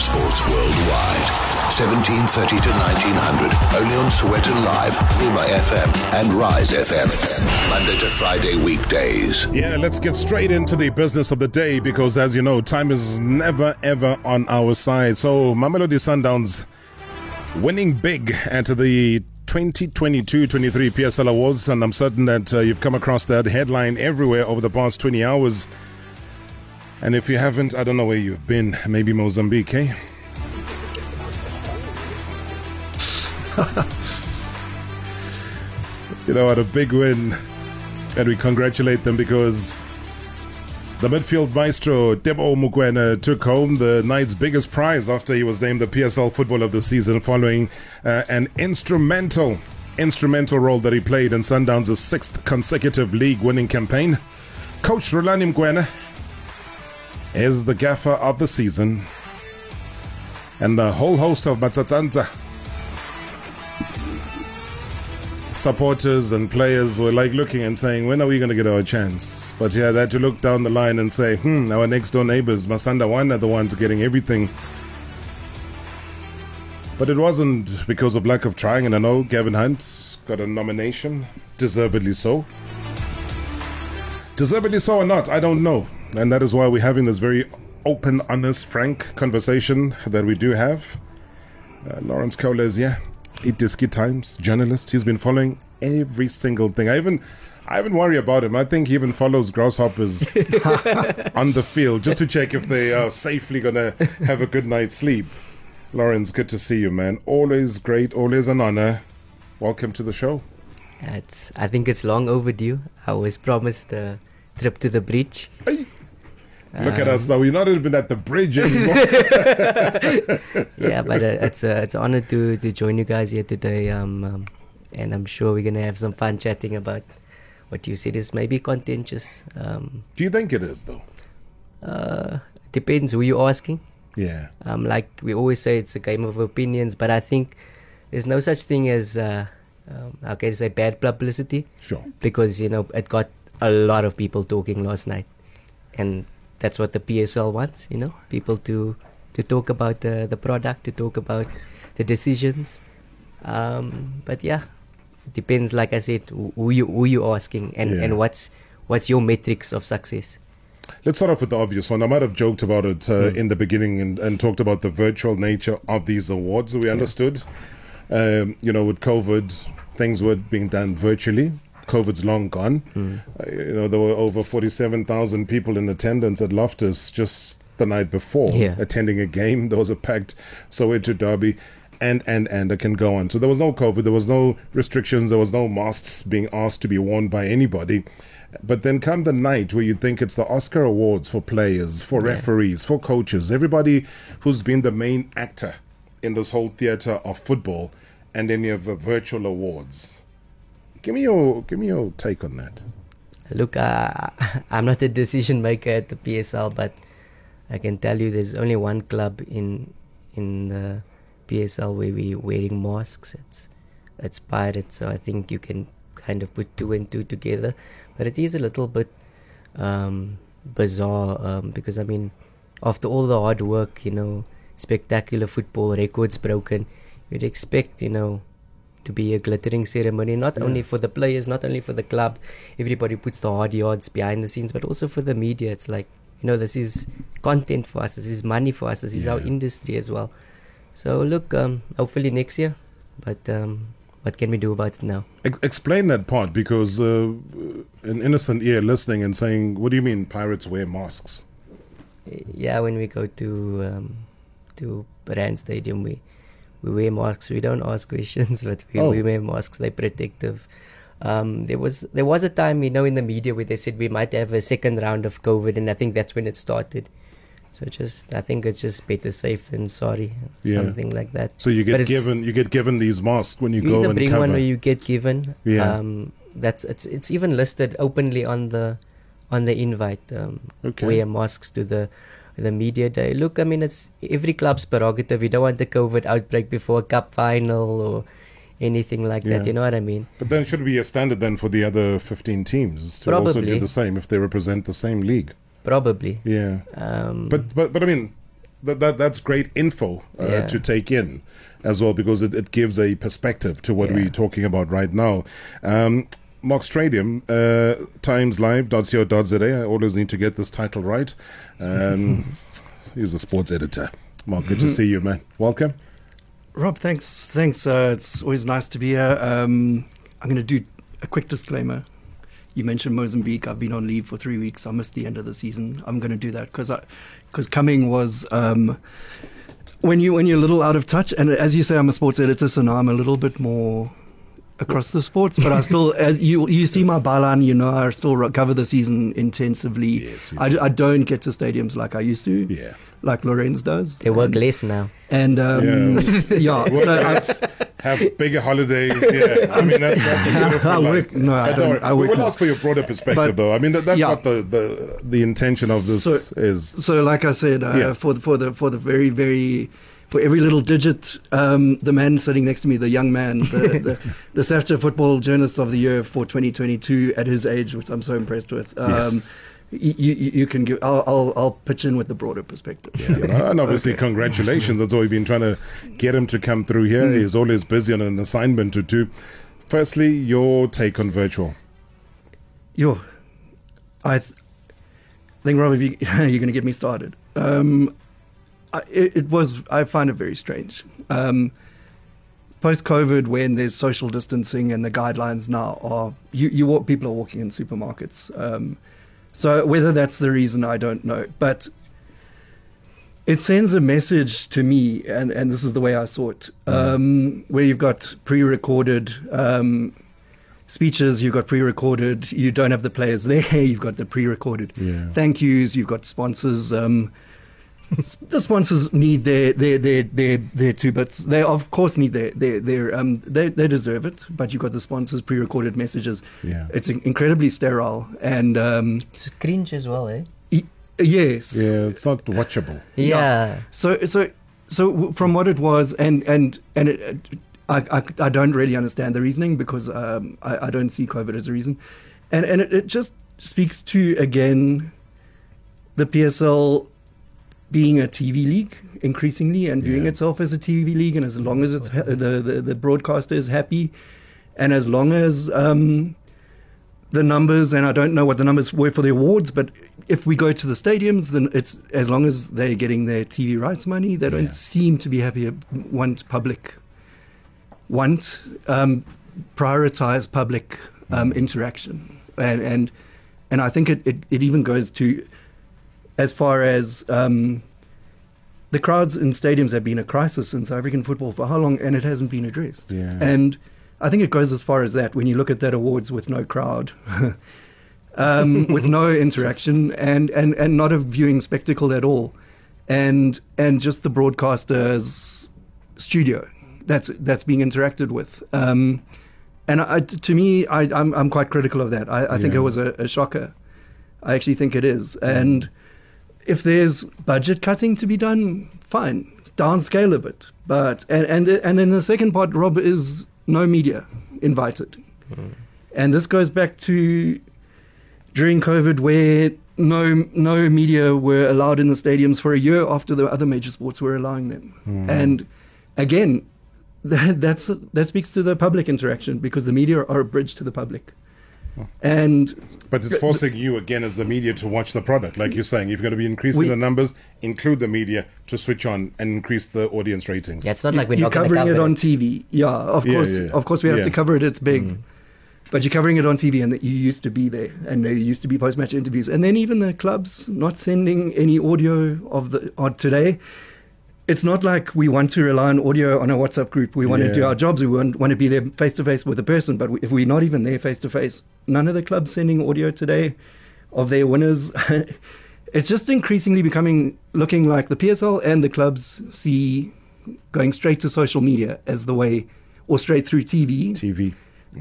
Sports worldwide. 1730 to 1900. Only on Sowetan Live, Vuma FM, and Rise FM. Monday to Friday weekdays. Yeah, let's get straight into the business of the day because, as you know, time is never ever on our side. So, Mamelodi Sundowns winning big at the 2022-23 PSL Awards, and I'm certain that uh, you've come across that headline everywhere over the past 20 hours. And if you haven't, I don't know where you've been. Maybe Mozambique, eh? you know what? A big win. And we congratulate them because the midfield maestro Teboho Mokoena took home the night's biggest prize after he was named the PSL Football of the Season following uh, an instrumental instrumental role that he played in Sundowns' sixth consecutive league winning campaign. Coach Rhulani Mokoena is the gaffer of the season. And the whole host of Matsatsantsa supporters and players were like looking and saying, when are we going to get our chance? But yeah, they had to look down the line and say, hmm, our next door neighbors, Masandawana, are the ones getting everything. But it wasn't because of lack of trying, and I know Gavin Hunt got a nomination, deservedly so. Deservedly so or not, I don't know. And that is why we're having this very open, honest, frank conversation that we do have. Uh, Lorenz Köhler is here. Idiski Times journalist. He's been following every single thing. I even I even worry about him. I think he even follows grasshoppers on the field just to check if they are safely gonna have a good night's sleep. Lorenz, good to see you, man. Always great, always an honor. Welcome to the show. It's, I think it's long overdue. I was promised a trip to the bridge. Hey. Look at us now. We're not even at the bridge anymore. yeah, but uh, it's uh, it's an honor to to join you guys here today. Um, um, and I'm sure we're gonna have some fun chatting about what you said is maybe contentious. Um, Do you think it is though? uh, depends who you're asking. Yeah. Um, like we always say, it's a game of opinions, but I think there's no such thing as uh, um, how can I say bad publicity Sure. because you know it got a lot of people talking last night, and that's what the PSL wants. You know, people to to talk about the the product, to talk about the decisions. Um, but yeah, it depends. Like I said, who you who you asking, and Yeah. and what's what's your metrics of success. Let's start off with the obvious one. I might have joked about it uh, in the beginning and, and talked about the virtual nature of these awards. We understood, um, you know, with COVID, things were being done virtually. COVID's long gone. Uh, you know, there were over 47,000 people in attendance at Loftus just the night before Yeah. attending a game. There was a packed Soweto derby. And, and, and it can go on. So there was no COVID, there was no restrictions, there was no masks being asked to be worn by anybody. But then come the night where you think it's the Oscar Awards for players, for referees, for coaches, everybody who's been the main actor in this whole theater of football, and then you have virtual awards. Give me your give me your take on that. Look, uh, I'm not a decision maker at the PSL, but I can tell you there's only one club in in the PSL where we're wearing masks. It's it's Pirates, so I think you can kind of put two and two together. But it is a little bit um, bizarre um, because I mean, after all the hard work, you know, spectacular football, records broken, you'd expect, you know, to be a glittering ceremony, not only for the players, not only for the club. Everybody puts the hard yards behind the scenes, but also for the media. It's like, you know, this is content for us, this is money for us, this is our industry as well. So, look, um, hopefully next year, but um, what can we do about it now? Ex- explain that part because uh, an innocent ear listening and saying, "What do you mean pirates wear masks?" yeah, when we go to um, to Rand Stadium, we we wear masks. We don't ask questions, but we, Oh. we wear masks. They're protective. Um, there was there was a time you know in the media where they said we might have a second round of COVID, and I think that's when it started. So just I think it's just better safe than sorry, Yeah. something like that. So you get given you get given these masks when you, you go either and bring cover. one or you get given. Yeah. Um, that's it's it's even listed openly on the on the invite. Um, Okay. Wear masks to the the media day. Look, I mean, it's every club's prerogative. You don't want the COVID outbreak before a cup final or anything like Yeah. that. You know what I mean? But then it should be a standard then for the other 15 teams to also do the same if they represent the same league. Probably. Yeah. Um, But but but I mean, that, that that's great info uh, Yeah. to take in as well because it, it gives a perspective to what Yeah. we're talking about right now. Um, Marc Strydom, uh, timeslive.co.za. I always need to get this title right. Um, he's the sports editor. Marc, good to see you, man. Welcome. Rob, thanks. Thanks. Uh, it's always nice to be here. Um, I'm going to do a quick disclaimer. You mentioned Mozambique. I've been on leave for three weeks. I missed the end of the season. I'm going to do that because because coming was um, when you when you're a little out of touch. And as you say, I'm a sports editor, so now I'm a little bit more across the sports. But I still, as you you see my byline, you know, I still ro- cover the season intensively. Yes, you I, I don't get to stadiums like I used to. Yeah. Like Lorenz does. They work And- less now. and um, yeah, Work so I, less, have bigger holidays. Yeah, I mean that's that's a beautiful I life. work- no, I But don't- worry, I we'll less. ask for your broader perspective, But- though. I mean that, that's Yeah. what the, the the intention of this So- is. so like I said, uh, Yeah. for the, for the for the very very for every little digit, um, the man sitting next to me, the young man, the the, the Football Journalist of the Year for 2022 at his age, which I'm so impressed with. Um, Yes. You, you, you can give. I'll, I'll I'll pitch in with the broader perspective. Uh, and obviously, Okay. congratulations. That's all we've been trying to get him to come through here. Hmm. He's always busy on an assignment or two. Firstly, your take on virtual. Yo, I th- think, Rob, if you, you're going to get me started. Um, it, it was, I find it very strange. Um, Post COVID, when there's social distancing and the guidelines now are, you, you walk, people are walking in supermarkets. Um, so whether that's the reason, I don't know. But it sends a message to me, and, and this is the way I saw it, um, where you've got pre recorded um, speeches, you've got pre recorded, you don't have the players there, you've got the pre recorded Yeah. thank yous, you've got sponsors. Um, s- the sponsors need their their their their their two bits. They of course need their their their um they they deserve it. But you've got the sponsors pre-recorded messages. Yeah. it's incredibly sterile and um It's cringe as well, eh? e- yes Yeah, it's not watchable. Yeah. So so so from what it was and and and it, it- I, I I don't really understand the reasoning because um I, I don't see COVID as a reason, and and it, it just speaks to again the PSL being a TV league increasingly and viewing Yeah. itself as a TV league, and as long as it's ha- the, the the broadcaster is happy, and as long as um, the numbers, and I don't know what the numbers were for the awards, but if we go to the stadiums, then it's as long as they're getting their TV rights money, they don't Yeah. seem to be happy. Want public, want um, prioritize public um, interaction, and and and I think it, it, it even goes to as far as um, the crowds in stadiums have been a crisis in South African football for how long, and it hasn't been addressed. Yeah. And I think it goes as far as that when you look at that awards with no crowd, um, with no interaction, and, and, and not a viewing spectacle at all, and and just the broadcaster's studio that's that's being interacted with. Um, and I, to me, I, I'm I'm quite critical of that. I, I think Yeah. it was a, a shocker. I actually think it is. And if there's budget cutting to be done, fine, downscale a bit. But and and and then the second part, Rob, is no media invited. Hmm. And this goes back to during COVID, where no no media were allowed in the stadiums for a year after the other major sports were allowing them. Hmm. And again, that that's that speaks to the public interaction because the media are a bridge to the public. And But it's forcing you again as the media to watch the product, like you're saying. If you're going to be increasing We- the numbers, include the media to switch on and increase the audience ratings. Yeah, it's not like we're you're not covering cover it on TV. Yeah, of Yeah, course, yeah. of course, we have Yeah. to cover it. It's big, Mm. but you're covering it on TV, and that you used to be there, and there used to be post-match interviews, and then even the clubs not sending any audio of the of today. It's not like we want to rely on audio on a WhatsApp group. We want to do our jobs. We want, want to be there face to face with a person. But we, if we're not even there face to face, none of the clubs sending audio today of their winners. it's just increasingly becoming looking like the PSL and the clubs see going straight to social media as the way, or straight through TV, TV.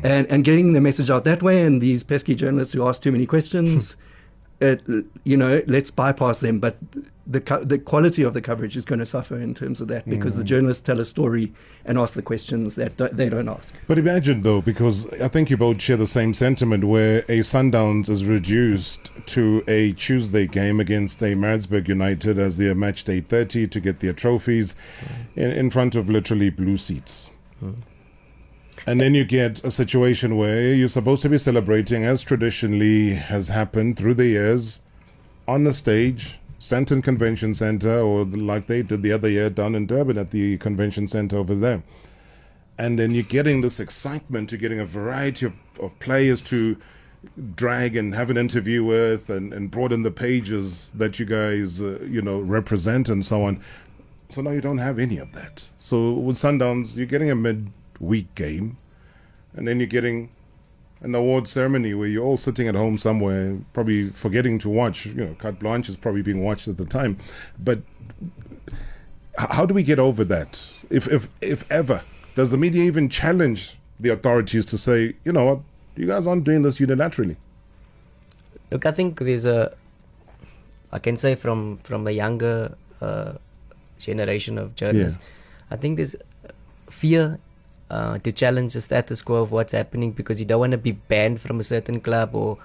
and and getting the message out that way. And these pesky journalists who ask too many questions, it, you know, let's bypass them. But the the quality of the coverage is going to suffer in terms of that because the mm. journalists tell a story and ask the questions that do- they don't ask. But imagine though, because I think you both share the same sentiment, where a Sundowns is reduced to a Tuesday game against a Maritzburg United as their match day 30 to get their trophies in, in front of literally blue seats. Hmm. And then you get a situation where you're supposed to be celebrating, as traditionally has happened through the years, on the stage, Sandton Convention Center, or like they did the other year down in Durban at the convention center over there. And then you're getting this excitement you're getting a variety of, of players to drag and have an interview with and, and broaden the pages that you guys uh, you know represent and so on. So now you don't have any of that. So with sundowns you're getting a mid-week game. And then you're getting an award ceremony where you're all sitting at home somewhere probably forgetting to watch. You know carte blanche is probably being watched at the time. But how do we get over that? If if if ever does the media even challenge the authorities to say you know what? You guys aren't doing this unilaterally. Look, I think there's a, I can say from from a younger uh, generation of journalists, I think there's fear uh, to challenge the status quo of what's happening because you don't want to be banned from a certain club or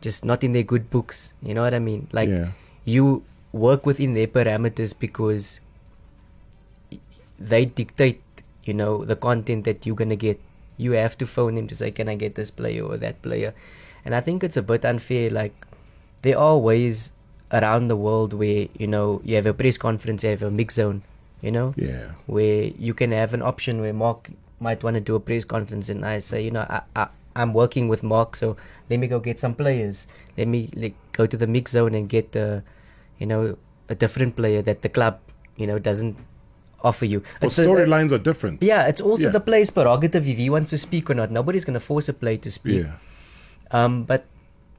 just not in their good books. You know what I mean? Like Yeah. you work within their parameters because they dictate, you know, the content that you're gonna get. You have to phone them to say, "Can I get this player or that player?" And I think it's a bit unfair. Like there are ways around the world where you know you have a press conference, you have a mix zone, you know, yeah where you can have an option where Marc might want to do a press conference, and I say, you know, I, I I'm working with Marc, so let me go get some players. Let me like go to the mix zone and get the, you know, a different player that the club, you know, doesn't offer you. well, a- storylines are different yeah, it's also Yeah. the player's prerogative if he wants to speak or not. Nobody's going to force a player to speak. yeah Um, but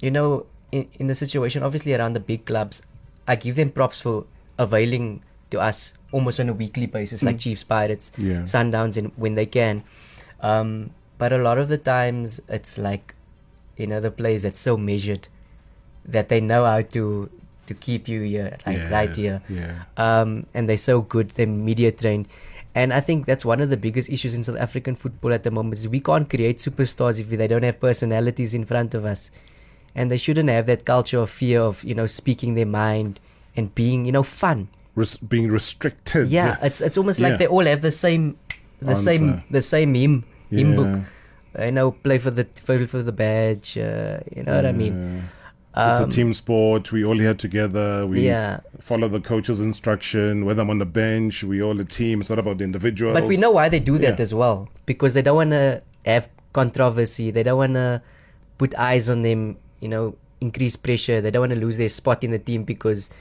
you know, in, in the situation, obviously around the big clubs, I give them props for availing to us almost on a weekly basis, like Chiefs, Pirates, Mm. Yeah. Sundowns, and when they can. Um, but a lot of the times, it's like, you know, the players that's so measured that they know how to to keep you here, like Yeah, right here yeah. um, and they're so good. They're media trained, and I think that's one of the biggest issues in South African football at the moment. Is we can't create superstars if they don't have personalities in front of us, and they shouldn't have that culture of fear of you know speaking their mind and being you know fun. Res- being restricted Yeah, it's it's almost Yeah. like they all have the same the same the same hymn hymn book. You know, play for the for, for the badge. Uh, you know what I mean? it's a Um, team sport we all here together we Yeah. follow the coach's instruction whether i'm on the bench we all a team it's not about the individual. But we know why they do that Yeah. as well because they don't want to have controversy. They don't want to put eyes on them. You know, increase pressure. They don't want to lose their spot in the team because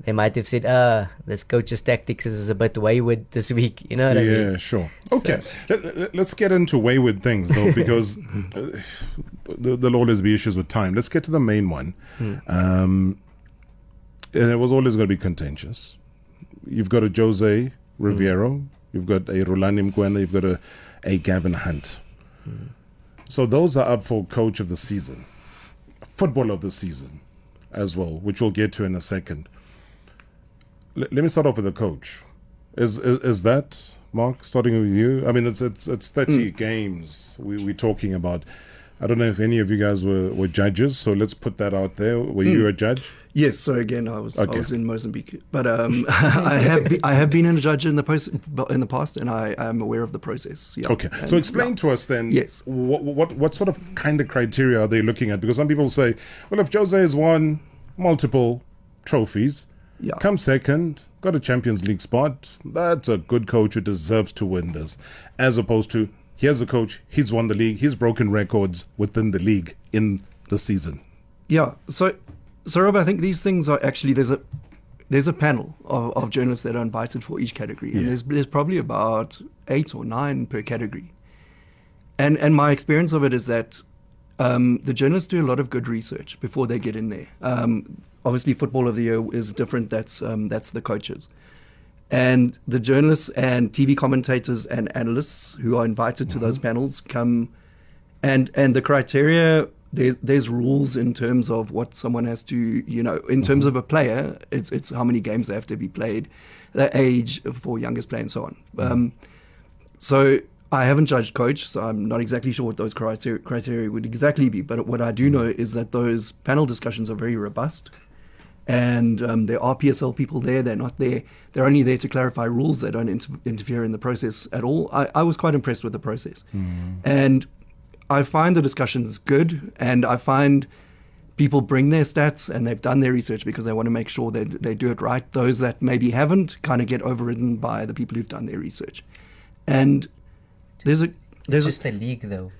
they might have said, "Ah, this coach's tactics is a bit wayward this week." You know what I mean? yeah, sure. Okay, Let, us get into wayward things though, because uh, there- there'll always be issues with time. Let's get to the main one, um, and it was always going to be contentious. You've got a Jose Riveiro, you've got a Rhulani Mokwena, you've got a, a Gavin Hunt. So those are up for coach of the season, football of the season, as well, which we'll get to in a second. Let me start off with the coach. Is, is is that Marc starting with you? I mean, it's it's it's thirty games we we're talking about. I don't know if any of you guys were, were judges, so let's put that out there. Were you a judge? Yes, so again, I was Okay. I was in Mozambique, but um, I have be, I have been a judge in the post in the past, and I am aware of the process. Yeah. Okay, And, so explain yeah. to us then. Yes. What, what what sort of kind of criteria are they looking at? Because some people say, well, if Jose has won multiple trophies, Yeah. come second, got a Champions League spot, that's a good coach who deserves to win this, as opposed to here's a coach, he's won the league, he's broken records within the league in the season. Yeah. So, so Rob, I think these things are actually there's a there's a panel of, of journalists that are invited for each category, and Yeah. there's there's probably about eight or nine per category. And and my experience of it is that um, the journalists do a lot of good research before they get in there. Um, obviously, football of the year is different. That's um, that's the coaches. And the journalists and TV commentators and analysts who are invited to those panels come and and the criteria there's there's rules in terms of what someone has to you know in terms of a player it's it's how many games they have to be played their age for youngest player and so on um, so I haven't judged coach so I'm not exactly sure what those criteria, criteria would exactly be but what I do know is that those panel discussions are very robust and um, there are PSL people there. They're not there. They're only there to clarify rules. They don't inter- interfere in the process at all. I, I, was quite impressed with the process, and I find the discussions good, and I find people bring their stats and they've done their research because they want to make sure that they do it right. Those that maybe haven't kind of get overridden by the people who've done their research, and there's a there's It's just a, the league, though.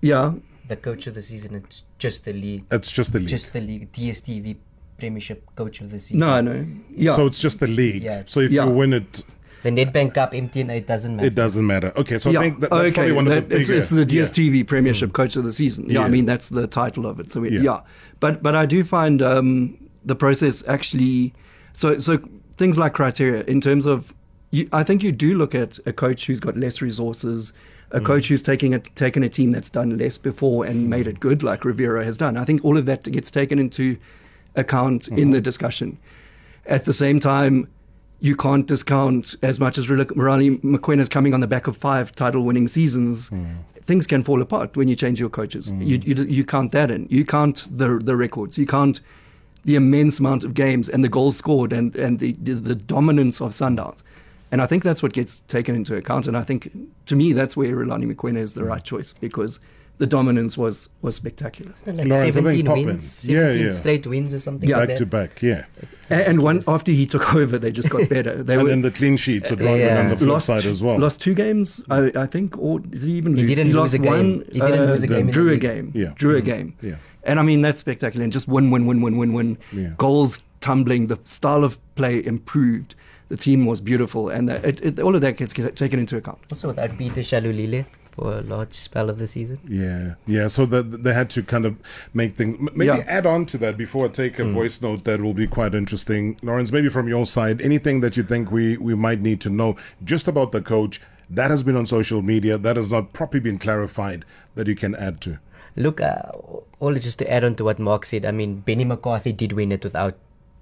yeah The coach of the season, it's just the league. It's just the league. Just the league. DSTV Premiership Coach of the Season. no no yeah So it's just the league. Yeah. So if Yeah. you win it, The Nedbank Cup, MTN, it doesn't matter. it doesn't matter. Okay, so yeah. I think that, that's okay. probably one that- of the it's, bigger. it's the yeah. Mm. DSTV Premiership Coach of the Season. Yeah, Yeah. I mean that's the title of it. So we, Yeah. yeah. but but I do find um, the process actually so so things like criteria in terms of you, I think you do look at a coach who's got less resources, a Mm. coach who's taking a taken a team that's done less before and made it good, like Riveiro has done. I think all of that gets taken into account in Mm-hmm. the discussion. At the same time, you can't discount as much as Morali McQueen is coming on the back of five title-winning seasons. Things can fall apart when you change your coaches. You, you you count that in. You count the the records. You count the immense amount of games and the goals scored and and the the, the dominance of Sundowns. And I think that's what gets taken into account. And I think, to me, that's where Rhulani Mokwena is the right choice because the dominance was was spectacular. Isn't it like Lorenz, 17 wins, Yeah, 17 yeah. straight wins or something Yeah. like back that. to back, yeah. And, and one after he took over, they just got better. They And were then the clean sheets are drawn Yeah. on the flip lost side as well. Lost two games, I, I think, or did he even He lose? didn't lose lost a game. one. He didn't uh, lose a game in the Drew a game. Yeah. Drew a Mm. game. Yeah. And I mean that's spectacular. And just win, win, win, win, win, win. Yeah. Goals tumbling. The style of play improved. The team was beautiful, and the, it, it, all of that gets taken into account. Also without Peter Shalulile for a large spell of the season. Yeah, yeah. So that they had to kind of make things. Maybe Yeah. add on to that before I take a voice note that will be quite interesting. Lorenz, maybe from your side, anything that you think we we might need to know just about the coach that has been on social media that has not properly been clarified that you can add to. Look, uh, all just to add on to what Marc said, I mean, Benny McCarthy did win it without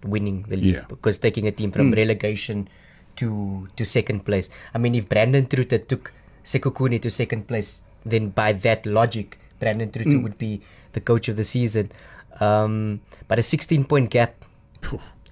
winning the league Yeah. because taking a team from hmm. relegation to to second place. I mean, if Brandon Truter took Sekhukhune to second place, then by that logic, Brandon Truter hmm. would be the coach of the season. Um, but a 16 point gap,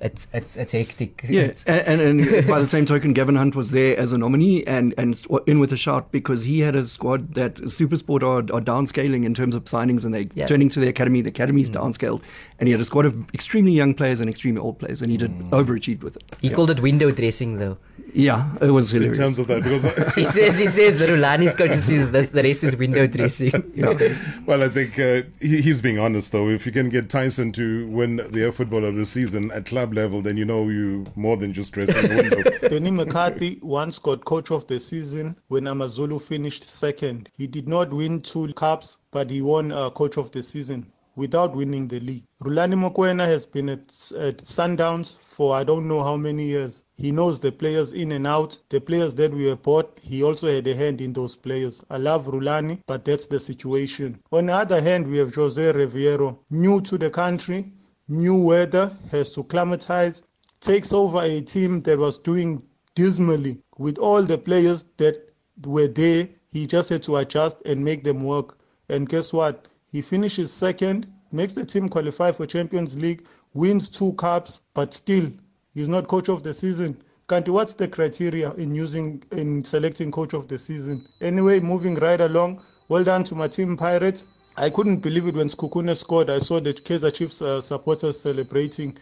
it's it's it's hectic. Yeah, It's- and, and, and by the same token, Gavin Hunt was there as a nominee and, and in with a shout because he had a squad that Supersport are, are downscaling in terms of signings and they're Yeah. turning to the academy. The academy's hmm. downscaled, and he had a squad of extremely young players and extremely old players, and he did overachieved with it. he called it window dressing, though. Yeah, it was In terms of that, because He says he says Rhulani's coach says this, the rest is window dressing. well, I think uh, he, he's being honest though. If you can get Tyson to win the Air Football of the season at club level, then you know you more than just dressing the window. Benny McCarthy once got coach of the season when Amazulu finished second. He did not win two cups, but he won uh, coach of the season without winning the league. Rhulani Mokwena has been at, at Sundowns for I don't know how many years. He knows the players in and out. The players that we have bought, he also had a hand in those players. I love Rhulani, but that's the situation. On the other hand, we have Jose Riveiro, new to the country, new weather, has to climatize, takes over a team that was doing dismally with all the players that were there. He just had to adjust and make them work. And guess what? He finishes second, makes the team qualify for Champions League, wins two cups, but still he's not coach of the season. Kanti, what's the criteria in using in selecting coach of the season? Anyway, moving right along. Well done to my team Pirates. I couldn't believe it when Sekhukhune scored. I saw the Kaiser Chiefs uh, supporters celebrating.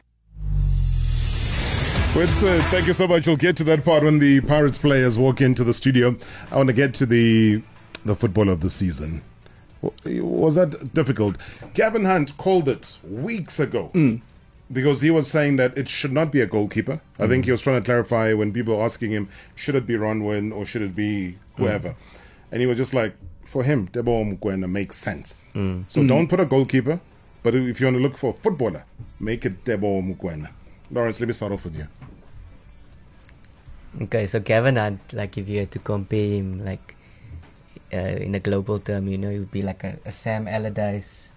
Winston, thank you so much. We'll get to that part when the Pirates players walk into the studio. I want to get to the the football of the season. W- Was that difficult? Gavin Hunt called it weeks ago mm. because he was saying that it should not be a goalkeeper. I think he was trying to clarify when people were asking him, should it be Ronwen or should it be mm. whoever? And he was just like, for him, Teboho Mokoena makes sense. Mm. So don't put a goalkeeper, but if you want to look for a footballer, make it Teboho Mokoena. Lorenz, let me start off with you. Okay, so Gavin Hunt, like if you had to compare him, like uh, in a global term, you know, he would be like a, a Sam Allardyce,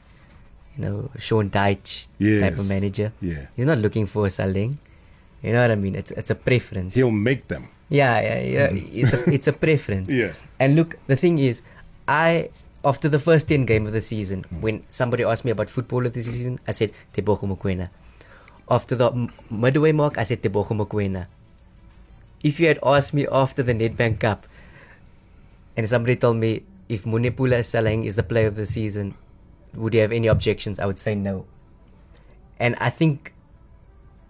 you know, Sean Dyche type of manager. Yeah. He's not looking for Saleng. You know what I mean? It's it's a preference. He'll make them. Yeah, yeah, yeah. It's a it's a preference. Yeah. And look, the thing is, I after the first ten game of the season, when somebody asked me about football of the season, I said Teboho Mokoena. After the m- midway mark, I said Teboho Mokoena. If you had asked me after the Nedbank Cup, and somebody told me if Monnapule Saleng is the player of the season, would you have any objections? I would say no. And I think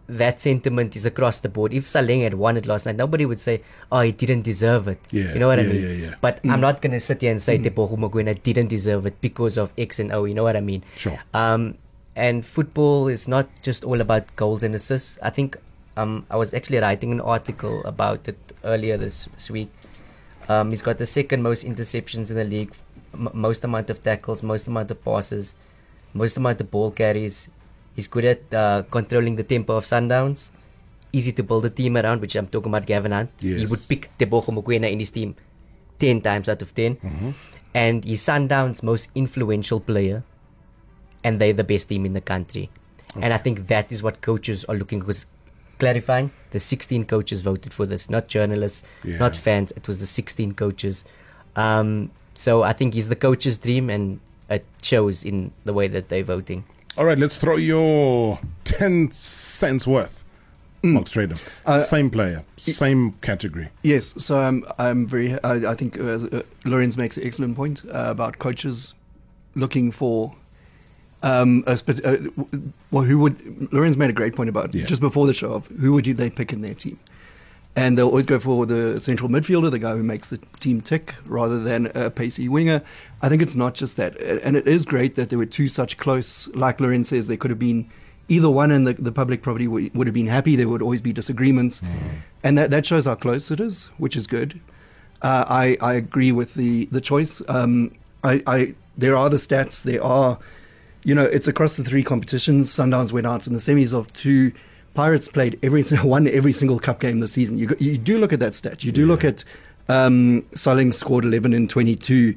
that sentiment is across the board. If Saleng had won it last night, nobody would say, "Oh, he didn't deserve it." Yeah, you know what I mean. yeah, yeah. But I'm not gonna sit here and say Teboho Mokoena didn't deserve it because of X and O. You know what I mean? Sure. Um, and football is not just all about goals and assists. I think um, I was actually writing an article about it earlier this, this week. Um, he's got the second most interceptions in the league, m- most amount of tackles, most amount of passes, most amount of ball carries. He's good at uh, controlling the tempo of Sundowns. Easy to build a team around, which I'm talking about Gavin Hunt. He would pick Teboho Mokoena in his team 10 times out of 10. Mm-hmm. And he's Sundowns' most influential player. And they're the best team in the country. And I think that is what coaches are looking was clarifying. The 16 coaches voted for this, not journalists, Yeah. not fans. It was the 16 coaches. Um, so I think he's the coach's dream, and it shows in the way that they're voting. All right, let's throw your 10 cents worth. Marc Strydom. same player, same category. Yes, so I'm I'm very I, I think uh, uh, Lorenz makes an excellent point uh, about coaches looking for um uh, well who would Lorenz made a great point about Yeah. just before the show of who would you they pick in their team. And they'll always go for the central midfielder, the guy who makes the team tick, rather than a pacey winger. I think it's not just that. And it is great that there were two such close, like Lorenz says, there could have been either one, and the, the public probably w- would have been happy. There would always be disagreements. And that, that shows how close it is, which is good. Uh, I, I agree with the, the choice. Um, I, I, there are the stats, there are you know, it's across the three competitions. Sundowns went out in the semis of two. Pirates played every won every single cup game this season. You go- you do look at that stat. You do look at um, Saleng scored eleven and twenty two.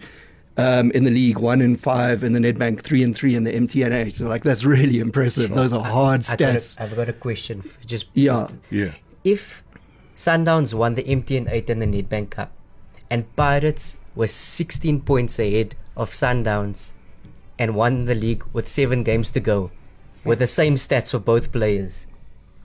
Um, in the league, one in five, in the Nedbank, three and three in the MTN8. So, like, that's really impressive. Those are hard I've got, stats. a, I've got a question. Just Yeah. just- Yeah. if Sundowns won the MTN 8 and the Nedbank Cup, and Pirates were 16 points ahead of Sundowns and won the league with seven games to go, with the same stats for both players.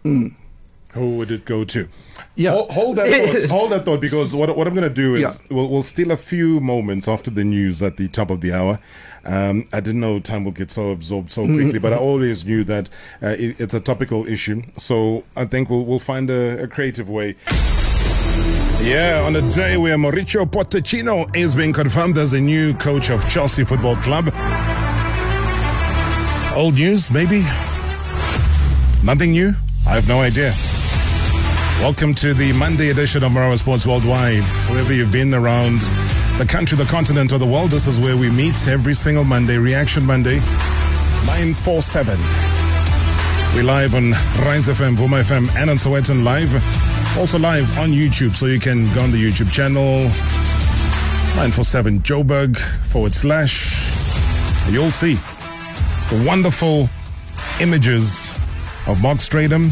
Who would it go to? Yeah. Hold, hold that thought. hold that thought because what, what I'm going to do is Yeah. we'll, we'll steal a few moments after the news at the top of the hour. Um, I didn't know time would get so absorbed so quickly, but I always knew that uh, it, it's a topical issue. So I think we'll, we'll find a, a creative way. Yeah, on a day where Mauricio Pochettino is being confirmed as the new coach of Chelsea Football Club. Old news, maybe? Nothing new? I have no idea. Welcome to the Monday edition of Marawa Sports Worldwide. Wherever you've been around the country, the continent, or the world, this is where we meet every single Monday. Reaction Monday, 947. We live on Rise FM, Vuma FM, and on Sowetan Live. Also live on YouTube, so you can go on the YouTube channel 947 Joburg forward slash. You'll see wonderful images of Marc Strydom,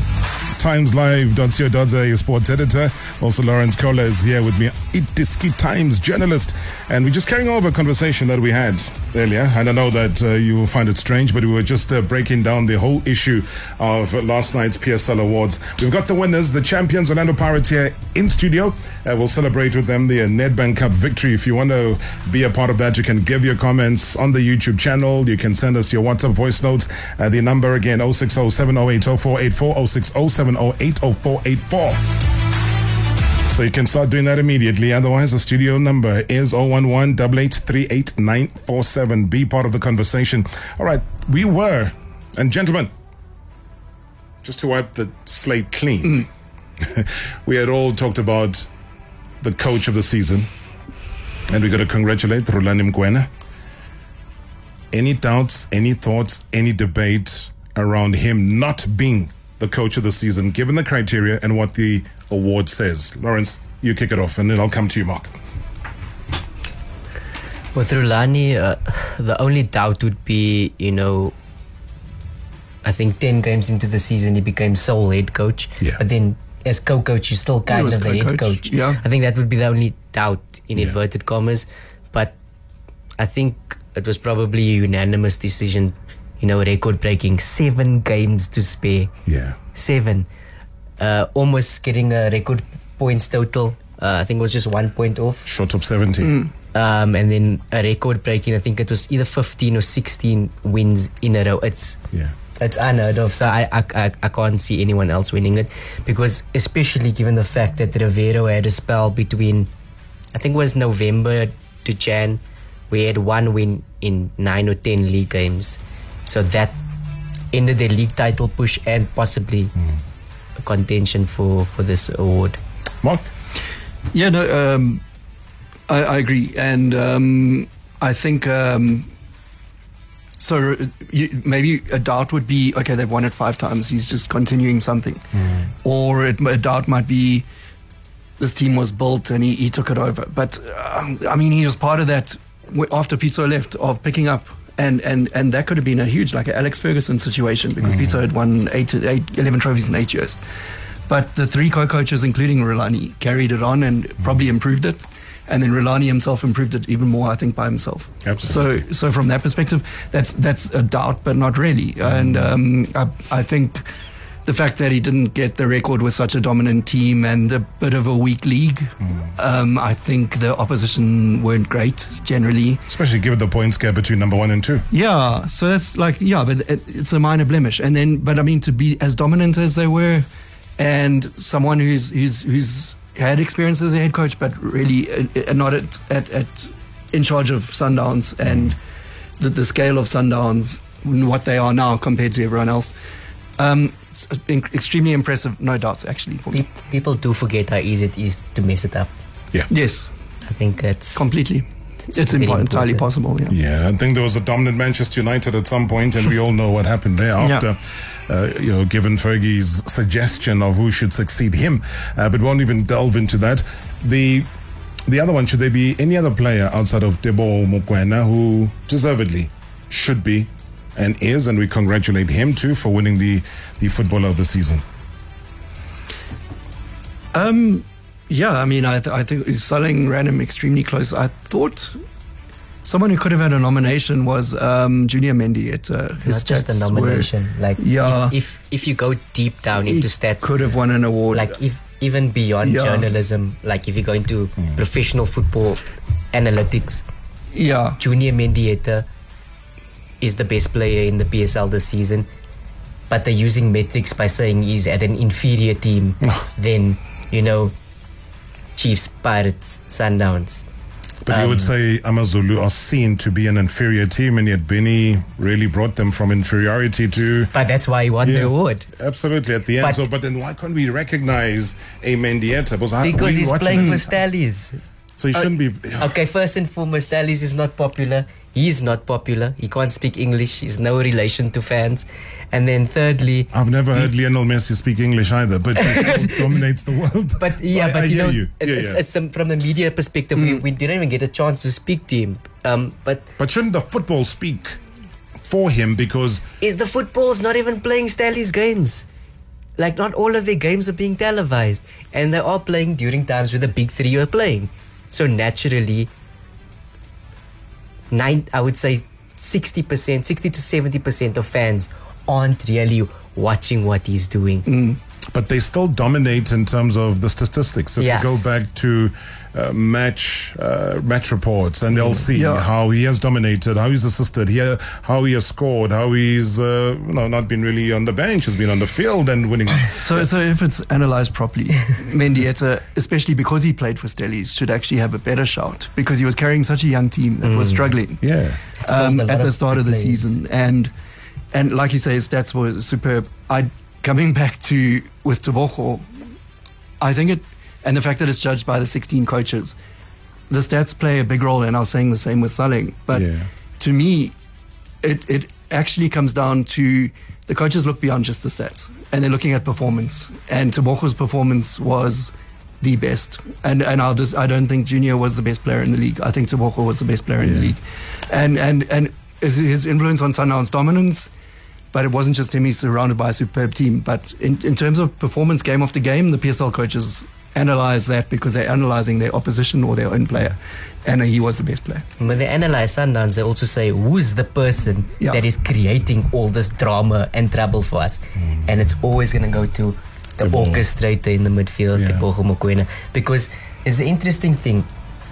timeslive.co.za sports editor. Also, Lorenz Köhler is here with me, Idiski Times journalist. And we're just carrying over a conversation that we had earlier. And I know that uh, you will find it strange, but we were just uh, breaking down the whole issue of last night's PSL Awards. We've got the winners, the champions, Orlando Pirates, here in studio. Uh, we'll celebrate with them the Nedbank Cup victory. If you want to be a part of that, you can give your comments on the YouTube channel. You can send us your WhatsApp voice notes. Uh, the number again 060 708 0484 060 708 0484. So you can start doing that immediately. Otherwise, the studio number is 011 8838947. Be part of the conversation. All right, we were, and gentlemen, just to wipe the slate clean, mm. we had all talked about the coach of the season, and we got to congratulate Rhulani Mokwena. Any doubts, any thoughts, any debate around him not being the coach of the season, given the criteria and what the award says? Lorenz, you kick it off, and then I'll come to you, Mark. With Rhulani, uh, the only doubt would be, you know, I think 10 games into the season, he became sole head coach. Yeah. But then as co coach, you're still kind was of the head co-coach, coach. yeah. I think that would be the only doubt in Yeah. inverted commas. But I think it was probably a unanimous decision, you know, record breaking. Seven games to spare. Yeah. Seven. Uh, almost getting a record points total. Uh, I think it was just one point off. Short of 70. Um, and then a record breaking, I think it was either 15 or 16 wins in a row. It's Yeah. it's unheard of. So I, I, I, I can't see anyone else winning it because, especially given the fact that Riveiro had a spell between, I think it was November to Jan, we had one win in nine or ten league games. So that ended the league title push and possibly a contention for, for this award. Marc? Yeah, no, um, I, I agree, and um, I think um, so. You, maybe a doubt would be okay. They've won it five times. He's just continuing something, or it, a doubt might be this team was built and he, he took it over. But um, I mean, he was part of that after Pitso left of picking up. And, and, and that could have been a huge, like an Alex Ferguson situation because mm-hmm. Pitso had won eight, eight, 11 trophies in eight years. But the three co-coaches, including Rhulani, carried it on and mm-hmm. probably improved it. And then Rhulani himself improved it even more, I think, by himself. Absolutely. So, so from that perspective, that's that's a doubt, but not really. Mm-hmm. And um, I, I think the fact that he didn't get the record with such a dominant team and a bit of a weak league, um, I think the opposition weren't great generally. Especially given the points gap between number one and two. Yeah, so that's like yeah, but it, it's a minor blemish. And then, but I mean, to be as dominant as they were, and someone who's who's who's had experience as a head coach, but really uh, uh, not at, at at in charge of Sundowns and the, the scale of Sundowns, and what they are now compared to everyone else. Um, it's been extremely impressive, no doubts, actually. For me. Pe- people do forget how easy it is to mess it up. Yeah. Yes, I think that's completely. It's It's, impo- entirely possible. Yeah. Yeah, I think there was a dominant Manchester United at some point, and we all know what happened there after, uh, you know, given Fergie's suggestion of who should succeed him. Uh, but won't even delve into that. The the other one, should there be any other player outside of Teboho Mokoena who deservedly should be and is, and we congratulate him too for winning the, the footballer of the season? Um, yeah, I mean, I, th- I think Saleng ran him extremely close. I thought someone who could have had a nomination was um, Junior Mendy. At, uh, his not just a stats were- nomination. Like Yeah. if, if if you go deep down he into stats, could have won an award. like if even beyond Yeah. journalism, like if you go into professional football analytics, yeah, Junior Mendieta is the best player in the PSL this season. But they're using metrics by saying he's at an inferior team than, you know, Chiefs, Pirates, Sundowns. But you would um, say Amazulu are seen to be an inferior team, and yet Benny really brought them from inferiority to But that's why he won Yeah. the award. Absolutely, at the end. But- so, but then why can't we recognize a Mendieta? Because, Because he's playing for Stellies. So he uh, shouldn't be. Okay, first and foremost, Stellies is not popular. He's not popular. He can't speak English. He's no relation to fans. And then thirdly, I've never heard Lionel Messi speak English either, but he dominates the world. but yeah, but I you know, you. Yeah, it's, yeah. it's the, from the media perspective, we, we didn't even get a chance to speak to him. Um, but But shouldn't the football speak for him? Because is the football's not even playing Stellies games. Like not all of their games are being televised, and they are playing during times where the big three are playing. So naturally, nine I would say sixty percent, sixty to seventy percent of fans aren't really watching what he's doing. Mm. But they still dominate in terms of the statistics. If Yeah. you go back to uh, match uh, match reports, and they'll see Yeah. how he has dominated, how he's assisted, here, how he has scored, how he's uh, you know not been really on the bench, has been on the field and winning. So, so if it's analysed properly, Mendieta, especially because he played for Stellies, should actually have a better shout because he was carrying such a young team that was struggling. Yeah. um, Sold a lot at the start of the players. season, and and like you say, his stats were superb. I coming back to with Teboho, I think it, and the fact that it's judged by the 16 coaches, the stats play a big role, and I was saying the same with Saleng. But Yeah. to me, it it actually comes down to the coaches look beyond just the stats, and they're looking at performance. And Teboho's performance was the best. And and I'll just I don't think Junior was the best player in the league. I think Tavojo was the best player in the league. And and and his, his influence on Sundown's dominance, but it wasn't just him. He's surrounded by a superb team. But in, in terms of performance, game after game, the PSL coaches analyze that because they're analyzing their opposition or their own player. And he was the best player. When they analyze Sundowns, they also say who's the person Yeah. that is creating all this drama and trouble for us, mm. and it's always going to go to the, The ball. orchestrator in the midfield, Yeah. Teboho Mokoena, because it's an interesting thing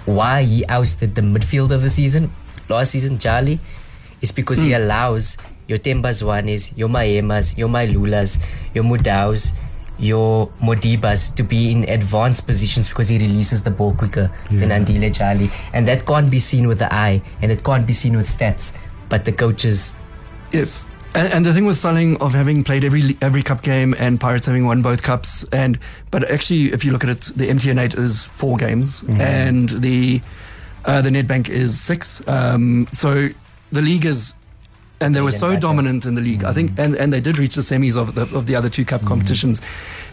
why he ousted the midfield of the season last season, Charlie, is because he mm. allows your Themba Zwanes, your Maemas, your Mailulas, your Mudaus, your Modibas to be in advanced positions because he releases the ball quicker than Andile Jali. And that can't be seen with the eye and it can't be seen with stats. But the coaches Yes. And, and the thing with Saleng of having played every every cup game and Pirates having won both cups, and but actually, if you look at it, the MTN eight is four games, and the uh, the Nedbank is six. Um, so the league is, and they were so dominant in the league. I think, mm. and, and they did reach the semis of the of the other two cup mm. competitions.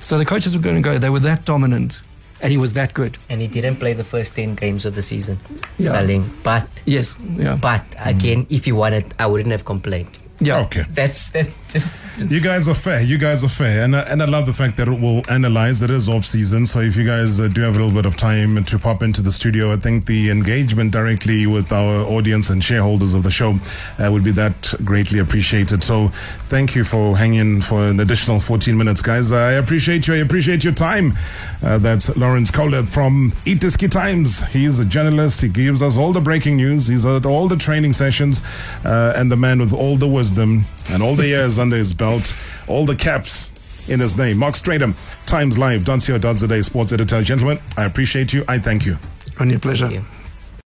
So the coaches were going to go. They were that dominant, and he was that good. and he didn't play the first 10 games of the season, Yeah. Saleng. But, Yes. Yeah. but again, if he wanted, I wouldn't have complained. Yeah. Okay. That's that's just You guys are fair. You guys are fair, and I, and I love the fact that it will analyze. It is off season, so if you guys uh, do have a little bit of time to pop into the studio, I think the engagement directly with our audience and shareholders of the show uh, would be that greatly appreciated. So, thank you for hanging for an additional 14 minutes, guys. I appreciate you. I appreciate your time. Uh, that's Lorenz Köhler from Idiski Times. He's a journalist. He gives us all the breaking news. He's at all the training sessions, uh, and the man with all the wisdom and all the years under his belt, all the caps in his name. Marc Strydom, Times Live, Don Sio Sports Editor. Gentlemen, I appreciate you. I thank you. Only a pleasure. Thank you.